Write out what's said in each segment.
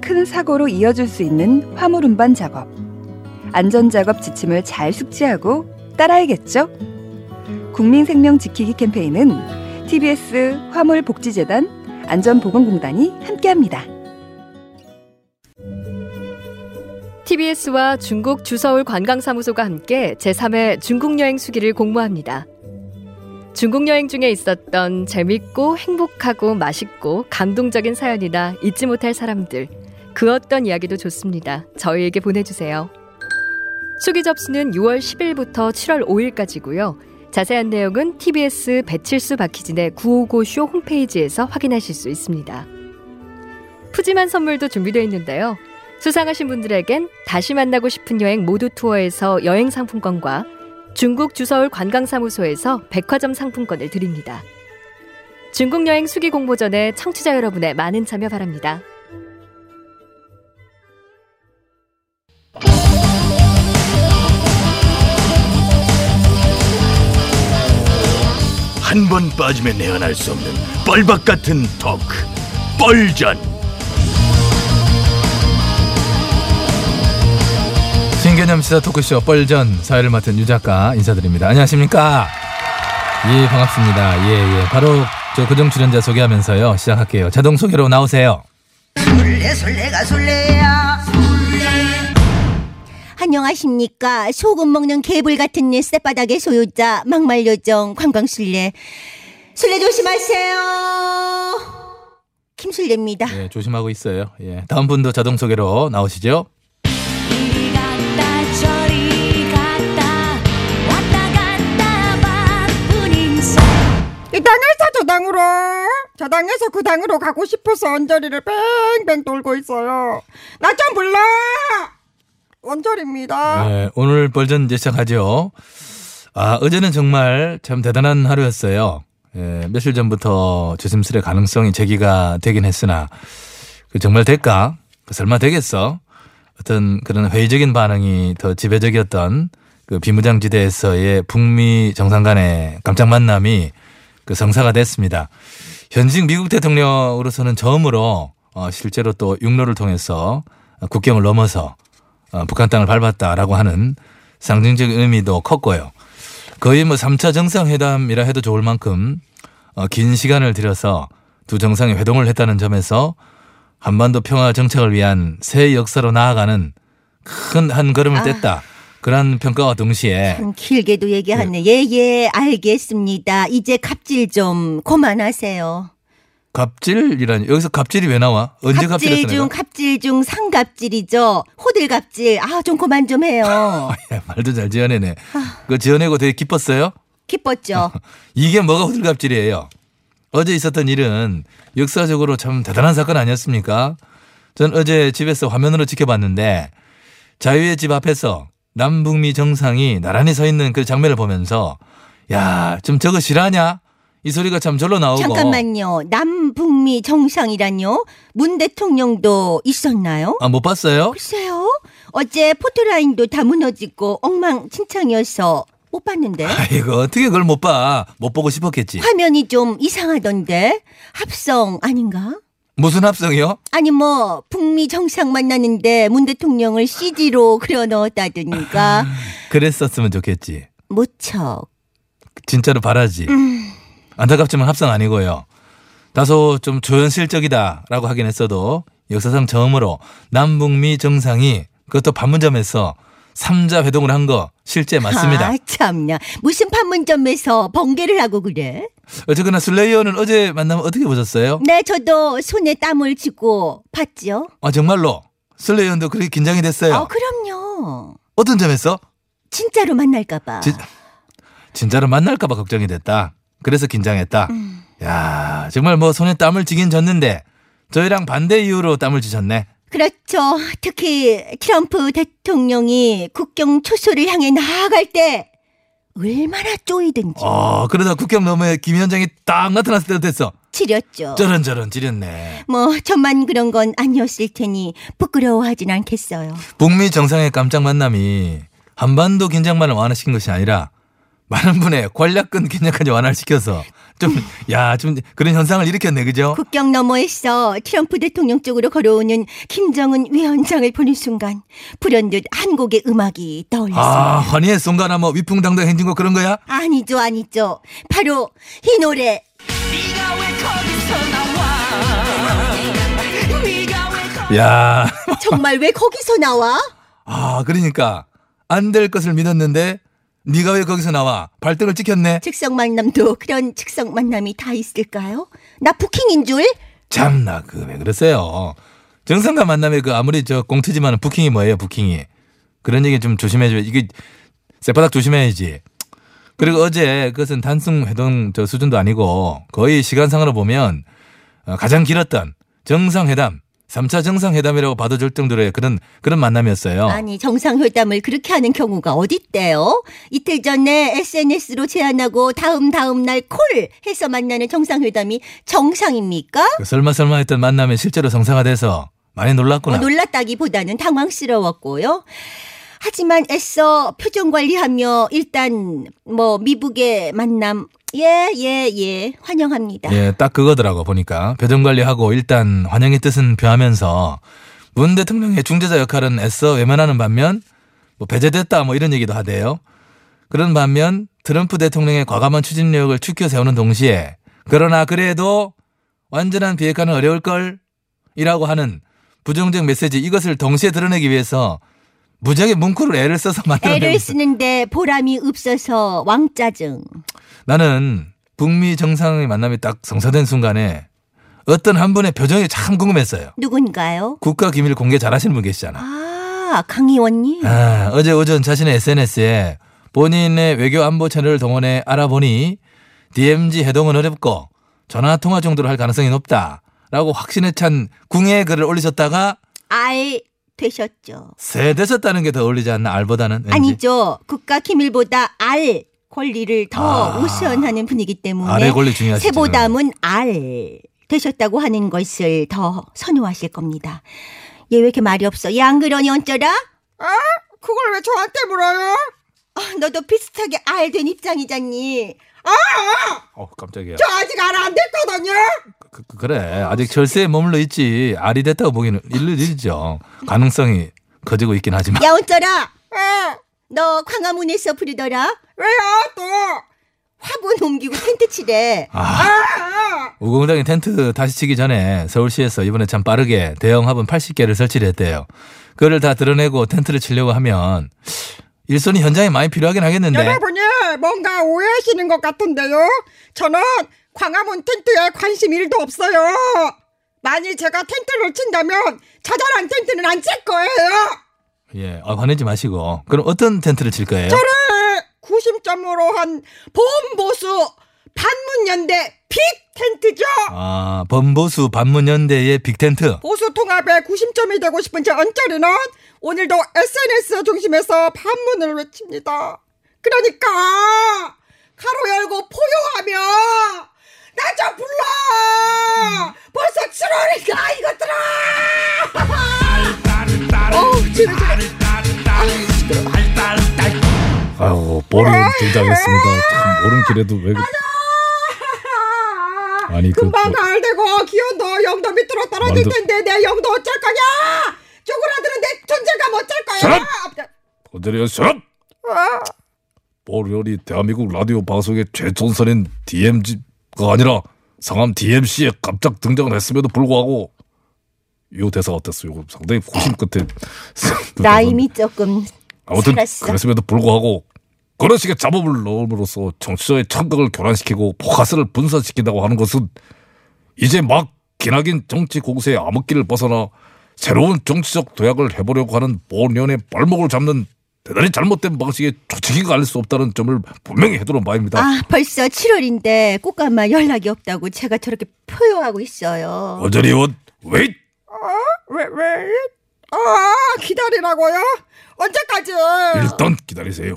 큰 사고로 이어질 수 있는 화물 운반 작업. 안전 작업 지침을 잘 숙지하고 따라야겠죠. 국민 생명 지키기 캠페인은 TBS 화물복지재단 안전보건공단이 함께합니다. TBS와 중국 주서울 관광사무소가 함께 제3회 중국 여행 수기를 공모합니다. 중국 여행 중에 있었던 재밌고 행복하고 맛있고 감동적인 사연이나 잊지 못할 사람들, 그 어떤 이야기도 좋습니다. 저희에게 보내주세요. 수기 접수는 6월 10일부터 7월 5일까지고요. 자세한 내용은 TBS 배칠수 박희진의 955쇼 홈페이지에서 확인하실 수 있습니다. 푸짐한 선물도 준비되어 있는데요. 수상하신 분들에겐 다시 만나고 싶은 여행 모두 투어에서 여행 상품권과 중국 주서울 관광사무소에서 백화점 상품권을 드립니다. 중국 여행 수기 공모 전에 청취자 여러분의 많은 참여 바랍니다. 한 번 빠지면 내안할 수 없는 뻘박 같은 토크 뻘전 신개념 시사 토크쇼 뻘전 사회를 맡은 유 작가 인사드립니다. 안녕하십니까? 예 반갑습니다. 예예 바로 저 고정 출연자 소개하면서요 시작할게요. 자동 소개로 나오세요. 술래 술래가 술래야 안녕하십니까? 소금 먹는 개불 같은 내 쌔바닥의 소유자 막말 요정 관광술래. 술래 조심하세요. 김술래입니다. 예 조심하고 있어요. 예 다음 분도 자동 소개로 나오시죠. 이리 갔다 저리 갔다 왔다 갔다 바쁜 인생. 이 당에서 저 당으로 저 당에서 그 당으로 가고 싶어서 언저리를 뱅뱅 돌고 있어요. 나 좀 불러 원절입니다 예 오늘 뻘전 이제 시작하죠. 아 어제는 정말 참 대단한 하루였어요. 예, 며칠 전부터 조심스레 가능성이 제기가 되긴 했으나 그 정말 될까? 그 설마 되겠어? 어떤 그런 회의적인 반응이 더 지배적이었던 그 비무장지대에서의 북미 정상 간의 깜짝 만남이 그 성사가 됐습니다. 현직 미국 대통령으로서는 처음으로 어, 실제로 또 육로를 통해서 국경을 넘어서 어, 북한 땅을 밟았다라고 하는 상징적인 의미도 컸고요. 거의 뭐 3차 정상회담이라 해도 좋을 만큼 어, 긴 시간을 들여서 두 정상이 회동을 했다는 점에서 한반도 평화 정착을 위한 새 역사로 나아가는 큰 한 걸음을 아. 뗐다. 그런 평가와 동시에 참 길게도 얘기하네 예예 알겠습니다 이제 갑질 좀 그만하세요 갑질이라니 여기서 갑질이 왜 나와? 언제 갑질 갑질했어 중? 갑질 중 상갑질이죠 호들갑질 아 좀 그만 좀 해요 야, 말도 잘 지어내네. 그 지어내고 되게 기뻤어요? 기뻤죠 이게 뭐가 호들갑질이에요? 어제 있었던 일은 역사적으로 참 대단한 사건 아니었습니까? 전 어제 집에서 화면으로 지켜봤는데 자유의 집 앞에서 남북미 정상이 나란히 서 있는 그 장면을 보면서 야, 좀 저거 실하냐? 이 소리가 참 절로 나오고 잠깐만요 남북미 정상이란요 문 대통령도 있었나요 아, 못 봤어요? 글쎄요 어제 포토라인도 다 무너지고 엉망진창이어서 못 봤는데. 아이고 어떻게 그걸 못 봐? 못 보고 싶었겠지. 화면이 좀 이상하던데 합성 아닌가? 무슨 합성이요? 아니 뭐 북미 정상 만나는데 문 대통령을 CG로 그려 넣었다든가 그랬었으면 좋겠지. 무척 진짜로 바라지. 안타깝지만 합성 아니고요. 다소 좀 조연실적이다라고 하긴 했어도 역사상 처음으로 남북미 정상이 그것도 판문점에서 삼자 회동을 한 거 실제 맞습니다. 아 참나 무슨 판문점에서 번개를 하고 그래? 어쨌거나 슬레이어는 어제 만나면 어떻게 보셨어요? 네 저도 손에 땀을 쥐고 봤죠. 아 정말로 슬레이어도 그렇게 긴장이 됐어요. 아 그럼요. 어떤 점에서? 진짜로 만날까봐. 진, 진짜로 만날까봐 걱정이 됐다. 그래서 긴장했다. 음. 야 정말 뭐 손에 땀을 쥐긴 졌는데 저희랑 반대 이유로 땀을 쥐셨네. 그렇죠. 특히 트럼프 대통령이 국경 초소를 향해 나아갈 때 얼마나 쪼이든지 어 그러다 국경 너머에 김 위원장이 딱 나타났을 때도 됐어. 지렸죠. 저런 저런 지렸네. 뭐 저만 그런 건 아니었을 테니 부끄러워하진 않겠어요. 북미 정상의 깜짝 만남이 한반도 긴장만을 완화시킨 것이 아니라 많은 분의 권력권 긴장까지 완화를 시켜서 좀 야 좀 그런 현상을 일으켰네 그죠? 국경 너머에서 트럼프 대통령 쪽으로 걸어오는 김정은 위원장을 보는 순간 불현듯 한국의 음악이 아 떠올랐습니다. 환희의 순간 한뭐 위풍당당 행진 거 그런 거야? 아니죠, 아니죠. 바로 이 노래. 야, 정말 왜 거기서 나와? 아 그러니까 안 될 것을 믿었는데 네가 왜 거기서 나와? 발등을 찍혔네. 즉석 만남도 그런 즉석 만남이 다 있을까요? 나 부킹인 줄? 참나 그 왜 그러세요? 정상과 만남에 그 아무리 저 공트지만은 부킹이 뭐예요? 부킹이 그런 얘기 좀 조심해줘. 이게 쌔바닥 조심해야지. 그리고 어제 그것은 단순 회동 저 수준도 아니고 거의 시간상으로 보면 어, 가장 길었던 정상회담, 3차 정상회담이라고 봐도 될 정도로의 그런 그런 만남이었어요. 아니 정상회담을 그렇게 하는 경우가 어딨대요? 이틀 전에 SNS로 제안하고 다음 다음 날 콜 해서 만나는 정상회담이 정상입니까? 그 설마 설마 했던 만남이 실제로 성사가 돼서 많이 놀랐구나. 어, 놀랐다기보다는 당황스러웠고요. 하지만 애써 표정 관리하며 일단 뭐 미북의 만남 예 예, 예, 환영합니다. 예, 딱 그거더라고 보니까 표정 관리하고 일단 환영의 뜻은 표하면서 문 대통령의 중재자 역할은 애써 외면하는 반면 뭐 배제됐다 뭐 이런 얘기도 하대요. 그런 반면 트럼프 대통령의 과감한 추진력을 추켜 세우는 동시에 그러나 그래도 완전한 비핵화는 어려울 걸 이라고 하는 부정적 메시지 이것을 동시에 드러내기 위해서 무지하게 문구를 애를 써서 만들어낸 애를 쓰는데 보람이 없어서 왕짜증. 나는 북미 정상의 만남이 딱 성사된 순간에 어떤 한 분의 표정이 참 궁금했어요. 누군가요? 국가 기밀 공개 잘하시는 분 계시잖아. 아, 강 의원님. 아, 어제 오전 자신의 SNS에 본인의 외교 안보 채널을 동원해 알아보니 DMZ 해동은 어렵고 전화 통화 정도로 할 가능성이 높다라고 확신에 찬 궁예 글을 올리셨다가 알 되셨죠. 새 되셨다는 게 더 어울리지 않나 알보다는 왠지. 아니죠. 국가 기밀보다 알 권리를 더 아. 우선하는 분이기 때문에 알의 권리 중요하시죠. 세보담은 알 되셨다고 하는 것을 더 선호하실 겁니다. 얘 왜 이렇게 말이 없어? 야, 안 그러니 어쩌라? 아, 그걸 왜 저한테 물어요? 아, 너도 비슷하게 알 된 입장이잖니. 어, 깜짝이야. 저 아직 알 안 됐거든요. 그, 그, 래 아직 절세에 머물러 있지 알이 됐다고 보기는 일르리죠. 가능성이 커지고 있긴 하지만. 야, 어쩌라? 아, 너 광화문에서 부르더라? 왜요 또? 화분 옮기고 텐트 치래. 아, 아, 우공장이 텐트 다시 치기 전에 서울시에서 이번에 참 빠르게 대형 화분 80개를 설치를 했대요. 그거를 다 드러내고 텐트를 치려고 하면 일손이 현장에 많이 필요하긴 하겠는데. 여러분이 뭔가 오해하시는 것 같은데요. 저는 광화문 텐트에 관심 일도 없어요. 만일 제가 텐트를 친다면 자잘한 텐트는 안 칠 거예요. 예, 아, 화내지 마시고. 그럼 어떤 텐트를 칠 거예요? 저를 구심점으로 한 보험보수 반문연대 빅 텐트죠. 아, 범보수 반문연대의 빅 텐트. 보수 통합의 구심점이 되고 싶은 제 언저리는 오늘도 SNS 중심에서 반문을 외칩니다. 그러니까 가로 열고 포효하며 나 좀 불러! 벌써 7월이다, 이것들아! 어우, 제발, 등장했습니다. 참, 오름길에도 왜. 그... 아니, 금방 그, 알되고 기온도 영도 밑으로 떨어질 만두... 텐데 내 영도 어쩔 거냐? 쪼그라드는 내 존재감 어쩔 거야? 사람! 거절이야, 사람! 뻘이 대한민국 라디오 방송의 최전선인 DMZ 가 아니라 상암 DMC에 깜짝 등장을 했음에도 불구하고 이 대사 어땠어요? 이거 상당히 고심 끝에 라임이 조금 아무튼 살았어. 그랬음에도 불구하고 그런 식의 잡음을 넣음으로써 정치자의 청각을 교란시키고 포커스를 분산시킨다고 하는 것은 이제 막 기나긴 정치 공세의 암흑기를 벗어나 새로운 정치적 도약을 해보려고 하는 본연의 발목을 잡는 대단히 잘못된 방식의 조치기가 아닐 수 없다는 점을 분명히 해두는 바입니다. 아 벌써 7월인데 꽃가마 연락이 없다고 제가 저렇게 표효하고 있어요. 어저리 의원 웨이트 왜 왜? 아 기다리라고요? 언제까지? 일단 기다리세요.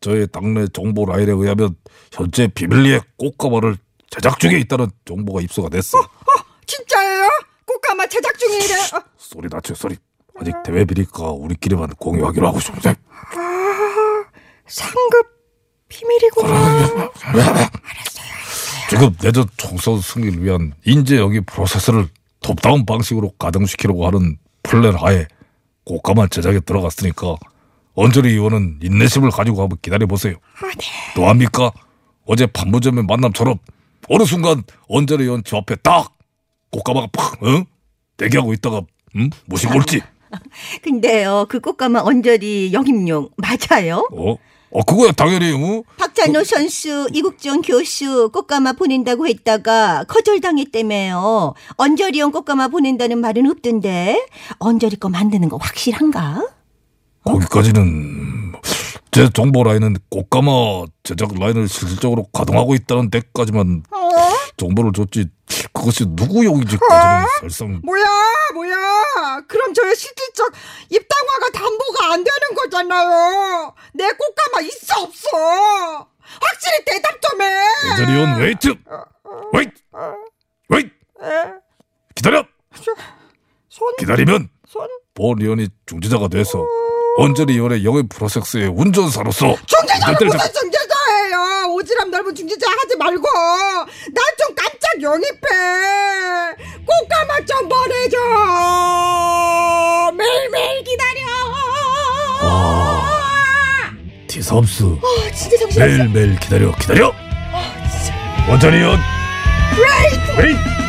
저의 당내 정보 라인에 의하면 현재 비밀리에 꽃가마를 제작 중에 있다는 정보가 입수가 됐어. 진짜예요? 꽃가마 제작 중이래. 어, 소리 낮춰 소리. 아직 대외비이니까 우리끼리만 공유하기로 하고 싶은데. 상급 비밀이구나. 지금 내년 총선 승리를 위한 인재 영입 프로세스를 top-down 방식으로 가동시키려고 하는 플랜 하에 꽃가마 제작에 들어갔으니까 언저리 의원은 인내심을 가지고 한번 기다려보세요. 또 합니까? 어제 판문점의 만남처럼 어느 순간 언저리 의원 저 앞에 딱 꽃가마가 팍 응? 대기하고 있다가 응? 모시고 올지 근데요 그 꽃가마 언저리 영입용 맞아요? 어? 어 그거야 당연히 응? 박찬호 선수, 이국정 교수 꽃가마 보낸다고 했다가 거절당했다며요. 언저리용 꽃가마 보낸다는 말은 없던데 언저리 거 만드는 거 확실한가? 거기까지는 제 정보 라인은 꽃가마 제작 라인을 실질적으로 가동하고 있다는 데까지만 어? 정보를 줬지 그것이 누구 용인지까지는 설상 뭐야 뭐야? 그럼 저의 실질적 입당화가 담보가 안 되는 거잖아요. 내 꽃가마 있어 없어? 확실히 대답 좀 해. 예전이온 wait wait wait 기다려 손 기다리면 손. 본 의원이 중지자가 돼서 언저리 의원의 영입 프로세스의 운전사로서 중재자는 무슨 중재자예요? 오지랖 넓은 중재자 하지 말고 깜짝 영입해. 꽃가마 좀 보내줘. 매일매일 기다려. 디섭스. 아, 진짜 정신 매일매일 기다려 기다려. 원전이 의원 웨이트 웨이트